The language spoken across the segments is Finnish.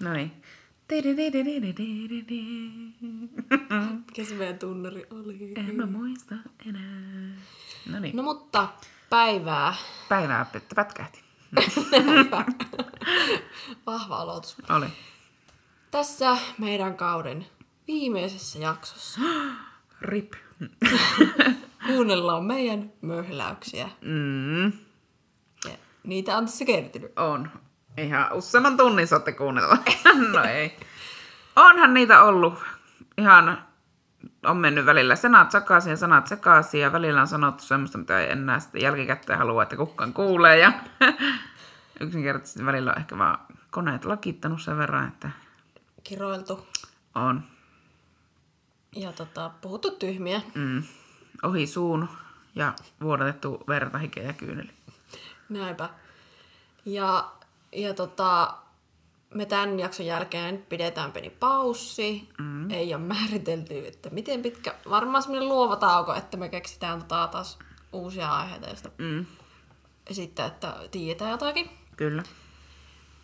No niin. Mikä se meidän tunnari oli? En mä muista enää. No niin. No mutta päivää. Päivää että pätkähti. Vahva aloitus. Oli. Tässä meidän kauden viimeisessä jaksossa Rip. kuunnellaan meidän möhläyksiä. Mm, Ja niitä on tässä kertynyt. on. Ihan useamman tunnin saatte kuunnella. no ei. Onhan niitä ollut ihan on mennyt välillä sanat sekaisin ja sanat sekaisin ja välillä on sanottu semmoista, mitä ei enää sitten jälkikäteen halua, että kukaan kuulee. Ja yksinkertaisesti välillä on ehkä vaan koneet lakittanut sen verran, että Kiroiltu on ja tota, puhuttu tyhmiä. mm, ohi suun ja vuodatettu verta, hikeä ja kyyneli. Näinpä. Ja, ja tota, me tämän jakson jälkeen pidetään pieni paussi. Mm. Ei ole määritelty, että miten pitkä. Varmaan semmoinen luova tauko, että me keksitään tota taas uusia aiheita, joista Mm, esittää, että tiedetään jotakin. kyllä.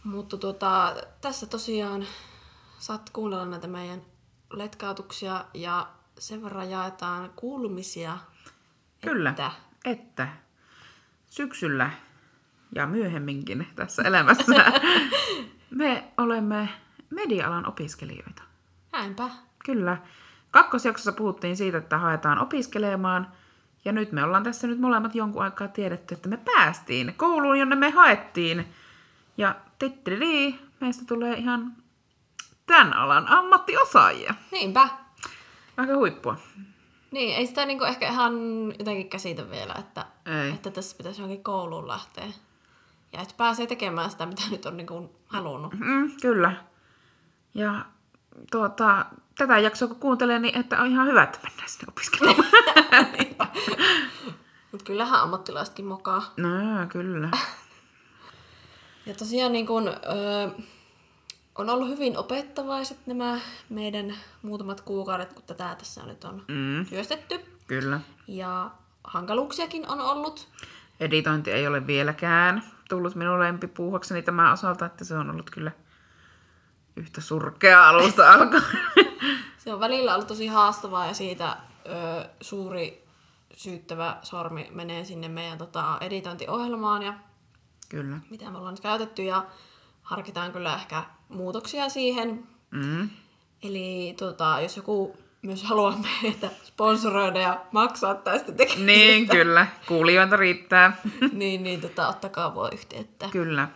Mutta tota, tässä tosiaan saat kuunnella näitä meidän letkautuksia ja sen verran jaetaan kuulumisia. Kyllä. Että että syksyllä ja myöhemminkin tässä elämässä me olemme media-alan opiskelijoita. näinpä. Kyllä. Kakkosjaksossa puhuttiin siitä, että haetaan opiskelemaan. Ja nyt me ollaan tässä nyt molemmat jonkun aikaa tiedetty, että me päästiin kouluun, jonne me haettiin. Ja tittiri, meistä tulee ihan tämän alan ammattiosaajia. Niinpä. Aika huippua. Niin, ei sitä niinku ehkä ihan jotenkin käsitä vielä, että, Ei. että tässä pitäisi johonkin kouluun lähteä. Ja että pääsee tekemään sitä, mitä nyt on niinku halunnut. Mm, kyllä. Ja tuota, tätä jaksoa kun kuuntelee, niin että on ihan hyvä, että mennään sinne opiskelemaan. Mutta kyllähän ammattilaisetkin mokaa. no kyllä. Ja tosiaan niin kun, öö, on ollut hyvin opettavaiset nämä meidän muutamat kuukaudet, kun tätä tässä nyt on Mm, työstetty. kyllä. Ja hankaluuksiakin on ollut. Editointi ei ole vieläkään tullut minun lempipuuhakseni tämän osalta, että se on ollut kyllä yhtä surkea alusta alkaen. Se on välillä ollut tosi haastavaa ja siitä ö, suuri syyttävä sormi menee sinne meidän tota, editointiohjelmaan ja kyllä. mitä me ollaan nyt käytetty ja harkitaan kyllä ehkä muutoksia siihen. Mm, Eli tota, jos joku myös haluaa meitä sponsoroida ja maksaa tästä tekemisestä, niin, kyllä. Kuulijoita riittää. niin, niin tota, ottakaa voi yhteyttä. kyllä.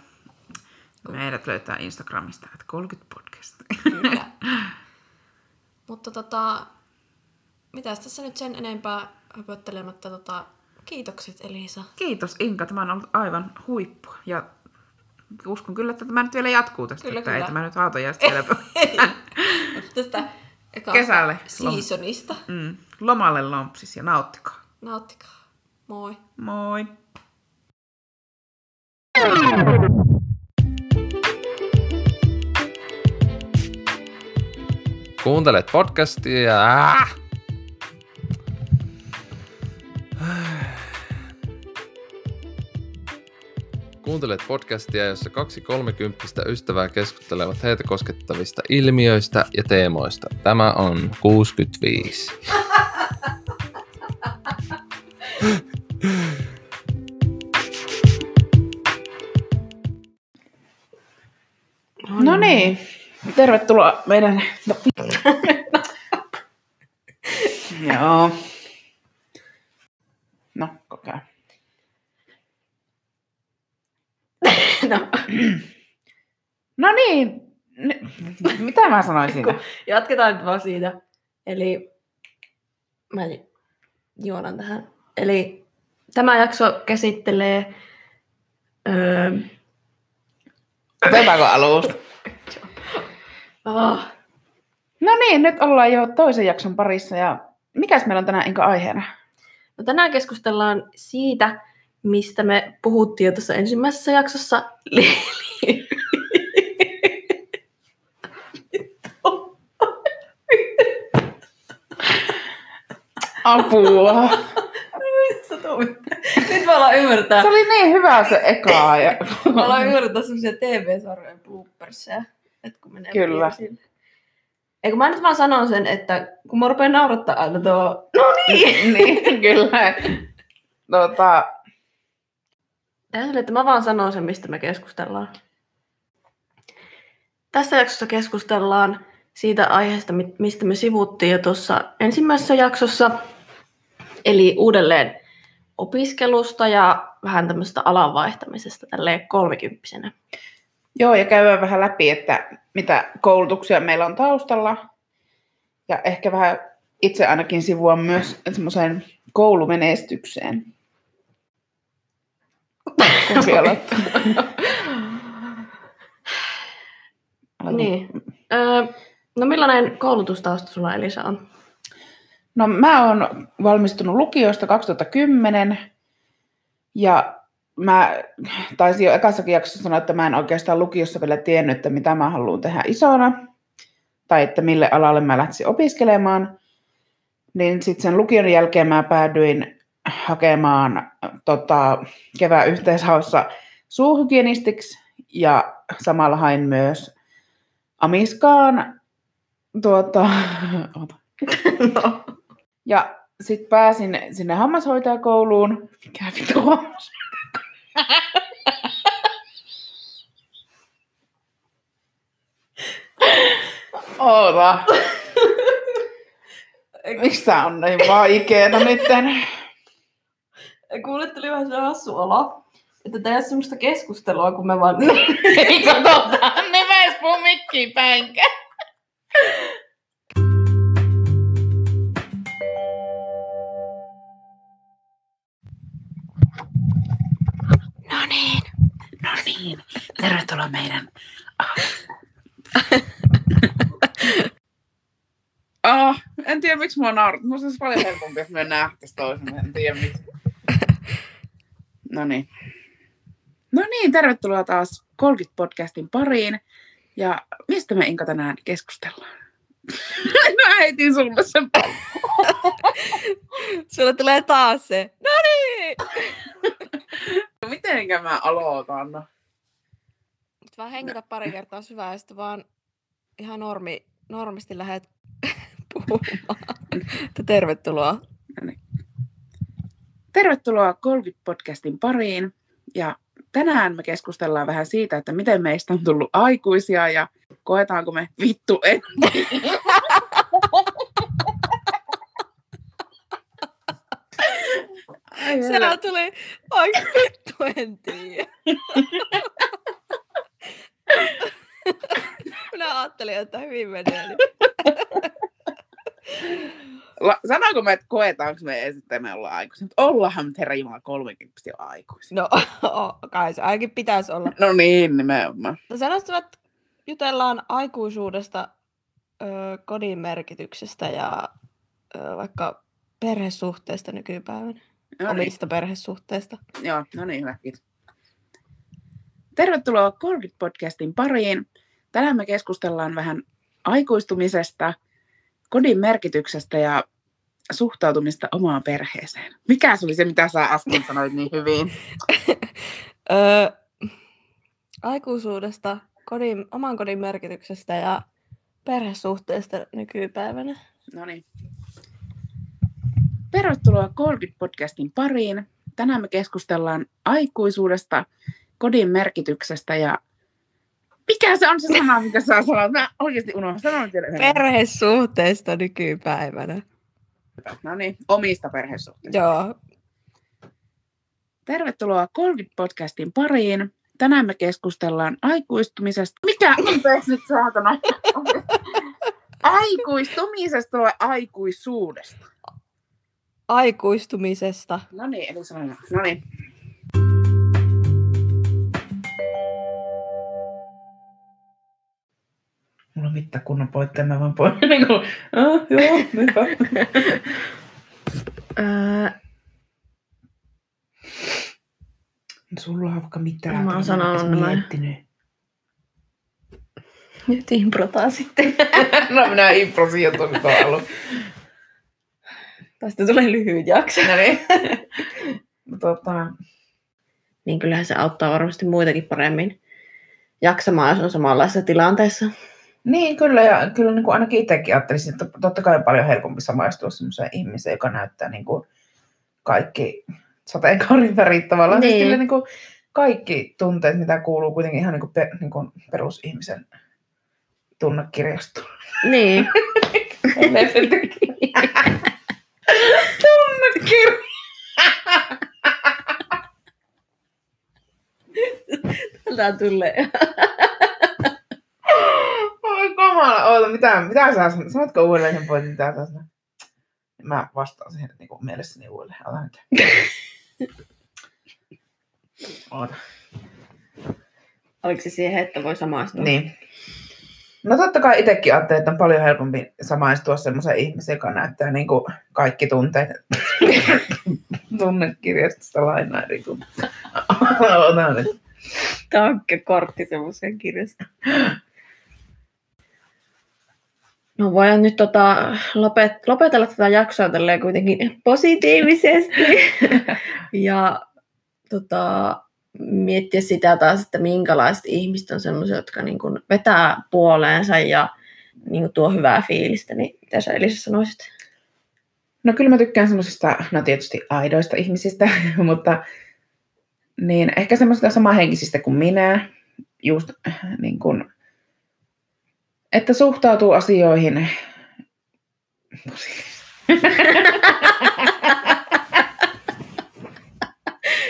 Meidät löytää Instagramista, että 30 podcast. Kyllä. Mutta tota, mitäs tässä nyt sen enempää höpöttelemättä, tota, kiitokset Elisa. Kiitos Inka, tämä on ollut aivan huippu. Ja uskon kyllä, että tämä nyt vielä jatkuu tästä, Kyllä, että kyllä. ei tämä nyt hautajaista vielä tästä ekasta Kesälle. seasonista. mm, lomalle lompsis ja nauttikaa. Nauttikaa. Moi. Moi! Kuuntelet podcastia. Äh! Kuuntelet podcastia, jossa kaksi kolmekymppistä ystävää keskustelevat heitä koskettavista ilmiöistä ja teemoista. Tämä on 65. No niin, tervetuloa meidän... No, Joo. No, kokea. No, No niin, mitä mä sanoin siinä? jatketaan nyt vaan siitä. Eli mä juonan tähän. Eli tämä jakso käsittelee öö, Otetaanko alusta? oh, No niin, nyt ollaan jo toisen jakson parissa ja mikäs meillä on tänään Inka aiheena? No tänään keskustellaan siitä, mistä me puhuttiin jo tuossa ensimmäisessä jaksossa. Apua. Nyt me ollaan ymmärtää. Se oli niin hyvä se eka. Ja... Me ollaan ymmärtää semmoisia TV-sarjojen bloopersia. Et kun menee Kyllä. Eikö mä nyt vaan sanon sen, että kun mä rupean naurattaa aina tuo, no niin! niin, kyllä. Tota, Tähän että mä vaan sanon sen, mistä me keskustellaan. Tässä jaksossa keskustellaan siitä aiheesta, mi- mistä me sivuttiin jo tuossa ensimmäisessä jaksossa, eli uudelleen opiskelusta ja vähän tämmöistä alan vaihtamisesta tälleen kolmikymppisenä. joo, ja käydään vähän läpi, että mitä koulutuksia meillä on taustalla. Ja ehkä vähän itse ainakin sivua myös semmoiseen koulumenestykseen. Aloittaa? Aloitan. Niin. Öö, no millainen koulutustausta sulla Elisa on? No mä oon valmistunut lukiosta 2010 ja mä taisin jo ekassakin jaksossa sanoa, että mä en oikeastaan lukiossa vielä tiennyt, että mitä mä haluan tehdä isona tai että mille alalle mä lähtisin opiskelemaan. Niin sitten sen lukion jälkeen mä päädyin hakemaan tota, kevään yhteishaussa suuhygienistiksi ja samalla hain myös Amiskaan tuota, ota, no. ja sitten pääsin sinne hammashoitajakouluun. Mikä vittu? Oota. Miksi tää on niin vaikeeta nytten? Kuule, tuli vähän sellainen hassu olo, että tehdään semmoista keskustelua, kun me vaan... Ei katsotaan, ne väis puu mikkiin päinkä. No niin. No niin, tervetuloa meidän... Oh, en tiedä miksi mua naurat. Musta olisi paljon helpompi, jos me nähtäisiin toisemme. En tiedä miksi. No niin. No niin, tervetuloa taas 30-podcastin pariin. Ja mistä me Inka tänään keskustellaan? Mä heitin sulle sen. Sulle tulee taas se. No niin! Mitenkä mä aloitan? Nyt vaan hengitä pari kertaa syvää ja sitten vaan ihan normi, normisti lähdet puhumaan. Tervetuloa. Tervetuloa 30-podcastin pariin. Ja tänään me keskustellaan vähän siitä, että miten meistä on tullut aikuisia ja koetaanko me vittu en. Ai Siellä tuli oikein vittu, en tiedä. Minä ajattelin, että hyvin menee. La- Sanoinko me, että koetaanko me edes, että me ollaan aikuisia? Mutta ollaanhan me herra Jumala 30 jo aikuisia. No, kai se ainakin pitäisi olla. No niin, nimenomaan. Sanoisin, että jutellaan aikuisuudesta, ö, kodin merkityksestä ja ö, vaikka perhesuhteista nykypäivänä. No niin. Omista perhesuhteista. Joo, no niin, hyvä, kiitos. Tervetuloa 30-podcastin pariin. Tänään me keskustellaan vähän aikuistumisesta, kodin merkityksestä ja suhtautumista omaan perheeseen. Mikä se oli se, mitä sä äsken sanoit niin hyvin? Aikuisuudesta, kodin, oman kodin merkityksestä ja perhesuhteista nykypäivänä. No niin. Tervetuloa 30-podcastin pariin. Tänään me keskustellaan aikuisuudesta, kodin merkityksestä ja mikä se on se sana, mitä sä sanoit? Mä oikeasti unohdin. Vielä yhden. Perhesuhteista nykypäivänä. No niin, omista perhesuhteista. Joo. Tervetuloa 30-podcastin pariin. Tänään me keskustellaan aikuistumisesta. Mikä anteeksi nyt saatana? Aikuistumisesta vai aikuisuudesta? Aikuistumisesta. No niin, eli sanoin. No niin. Mulla on mitään kunnon pointteja, mä vaan poin. Niin kuin, ah, joo, hyvä. Sulla on vaikka mitään. Mä oon sanonut nämä. miettinyt. nyt improtaan sitten. No minä improsin jo tuon alun. Tästä tulee lyhyt jakso. No niin. tota, Niin kyllähän se auttaa varmasti muitakin paremmin jaksamaan, jos on samanlaisessa tilanteessa. Niin, kyllä, ja kyllä niin kuin ainakin itsekin ajattelisin, että totta kai on paljon helpompi samaistua sellaiseen ihmiseen, joka näyttää niin kuin kaikki sateenkaarin värit tavallaan. Niin. Siis niin kuin kaikki tunteet, mitä kuuluu kuitenkin ihan niin kuin, per, niin kuin perusihmisen tunnekirjastoon. Niin. Tunnekirja! Tältä tulee. Oi kamala, oota, mitä, mitä sä sanot? Sanotko uudelleen sen pointin, mitä sä sanot? Mä vastaan siihen niin kuin mielessäni uudelleen. Ota nyt. Oota. Oliko se siihen, että voi samaistua? Niin. No totta kai itsekin ajattelin, että on paljon helpompi samaistua semmoisen ihmisen, joka näyttää niin kuin kaikki tunteet. Tunnekirjastosta lainaa eri tunteita. Ota nyt. Tankkekortti semmoisen kirjasta. No voidaan nyt tota, lopet, lopetella tätä jaksoa tälleen kuitenkin positiivisesti. ja tota, miettiä sitä taas, että minkälaiset ihmiset on semmoisia, jotka niin kuin vetää puoleensa ja niin kuin tuo hyvää fiilistä. Niin mitä sä Elisa sanoisit? No kyllä mä tykkään semmoisista, no tietysti aidoista ihmisistä, mutta niin ehkä semmoisista samanhenkisistä kuin minä, just niin kuin, että suhtautuu asioihin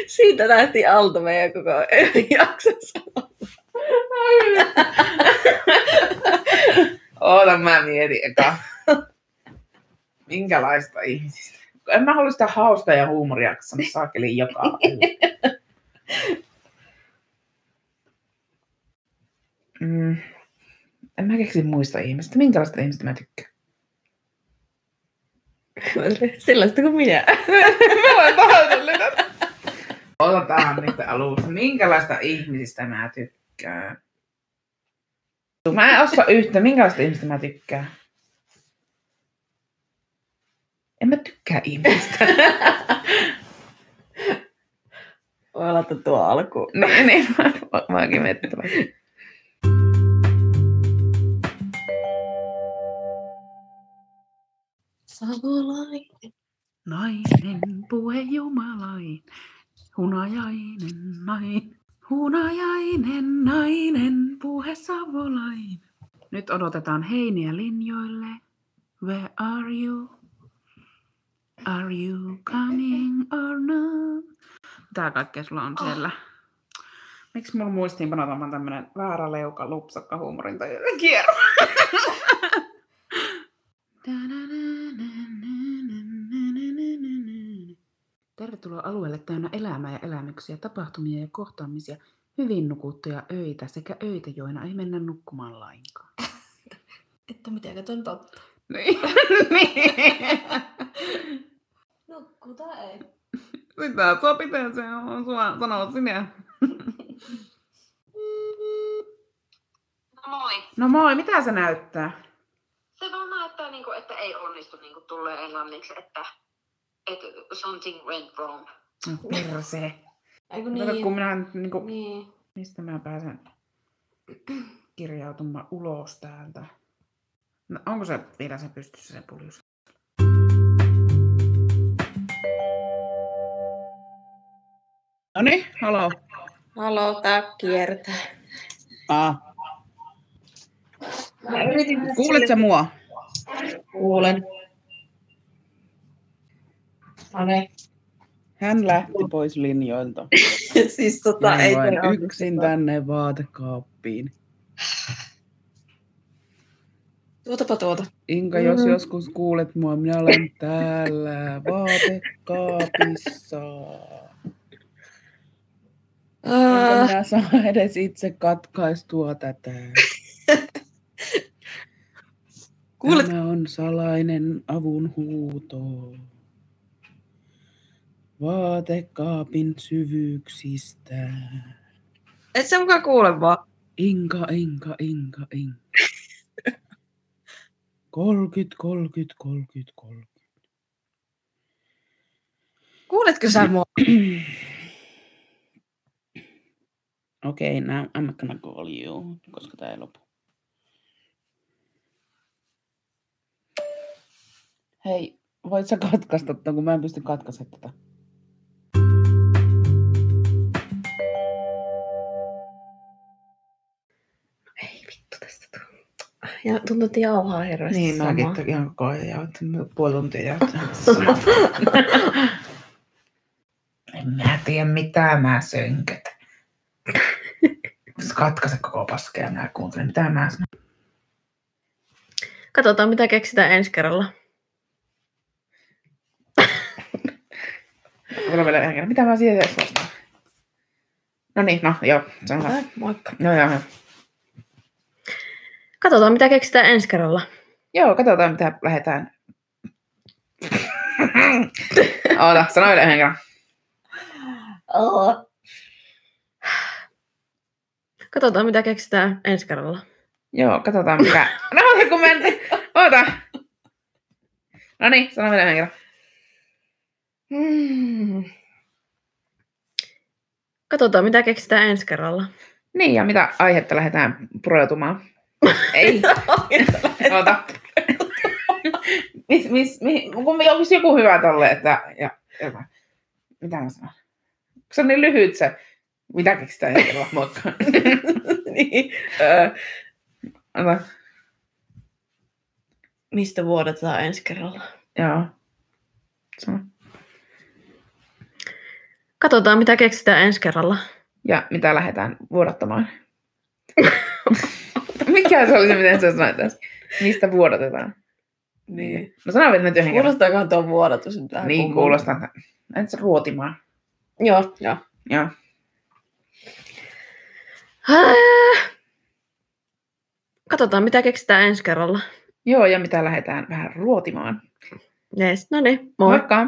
Siitä lähti alta meidän koko jaksossa. Oota, mä mietin eka. Minkälaista ihmisistä? En mä halua sitä hauskaa ja huumoria, kun saakeli joka mm. En mä keksi muista ihmistä. Minkälaista ihmistä mä tykkään? Sellaista kuin minä. mä olen pahoitellinen. Otetaan nyt alusta. Minkälaista ihmisistä mä tykkään? Mä en osaa yhtä. Minkälaista ihmistä mä tykkään? En mä tykkää ihmistä. Voi laittaa tuo alkuun. niin, niin. Mä, mäkin miettivä. Savolainen. Nainen puhe jumalain, hunajainen nainen. Hunajainen nainen puhe savolain. Nyt odotetaan heiniä linjoille. Where are you? Are you coming or not? Mitä kaikkea sulla on siellä? Miksi mulla muistiinpanot on tämmönen väärä leuka, lupsakka, huumorin tai kierro? Tervetuloa alueelle täynnä elämää ja elämyksiä, tapahtumia ja kohtaamisia, hyvin nukuttuja öitä sekä öitä, joina ei mennä nukkumaan lainkaan. Että mitenkä on totta. Niin. Nukkuta ei. Sitä saa pitää se on sua sanoa sinä. No moi. No moi, mitä se näyttää? Se vaan näyttää, niin kuin, että ei onnistu niin kuin tulee englanniksi, että, että something went wrong. No, perse. Eiku Kato, niin. kun minä nyt niinku, Niin. mistä mä pääsen kirjautumaan ulos täältä. No, onko se vielä se pystyssä se puljus? No niin, halo. Halo, tää kiertää. Ah. Kuuletko mua? Kuulen. No niin. Hän lähti pois linjoilta. siis tota, Jäin ei vain yksin onnistu. tänne vaatekaappiin. Tuotapa tuota. Inka, jos Mm. joskus kuulet mua, minä olen täällä vaatekaapissa. Uh, minä saa edes itse katkaistua tätä. Kuulet- Tämä on salainen avun huuto. Vaatekaapin syvyyksistä. et sä mukaan kuule vaan. Inka, inka, inka, inka. 30, 30, 30, 30. Kuuletko sä mua? Okei, okay, now I'm gonna call you, koska tää ei lopu. Hei, voit sä katkaista ton, kun mä en pysty katkaisemaan tätä. Ja tuntuu, että jauhaa hirveästi Niin, samaa. mäkin toki ihan koko ajan ja puoli tuntia ja En mä tiedä mitä mä sönköt. Katkaise koko paskea ja mä kuuntelen mitä mä sanon. Katsotaan, mitä keksitään ensi kerralla. Kuule vielä yhden kerran. Mitä mä edes vastaan? No niin, no joo. Äh, moikka. Joo, joo, joo. Katsotaan, mitä keksitään ensi kerralla. Joo, katsotaan mitä lähdetään. Oota, sano vielä yhden kerran. Katsotaan, mitä keksitään ensi kerralla. Joo, katsotaan mikä. No, oota, kun mä en... Oota. No niin, sano vielä yhden kerran. Mm. Katsotaan, mitä keksitään ensi kerralla. Niin, ja mitä aihetta lähdetään pureutumaan? Ei. Oota. mis, mis, mis, kun olisi joku hyvä tolle, että... Ja, ja, mitä mä sanon? Se on niin lyhyt se. Mitä keksitään hetkellä? Moikka. niin. Öö, Ota. Mistä vuodetaan ensi kerralla? Joo. Sano. Katsotaan, mitä keksitään ensi kerralla. Ja mitä lähdetään vuodattamaan? Mikä se oli se, miten sä sanoit tässä? Mistä vuodatetaan? Niin. No sano vielä nyt yhden kerran. Kuulostaakohan tuo vuodatus nyt vähän Niin kummalta? kuulostaa. Entä ruotimaan? Joo, joo. Joo. Äh. Katsotaan, mitä keksitään ensi kerralla. Joo, ja mitä lähdetään vähän ruotimaan. Yes, no niin, moi. Moikka!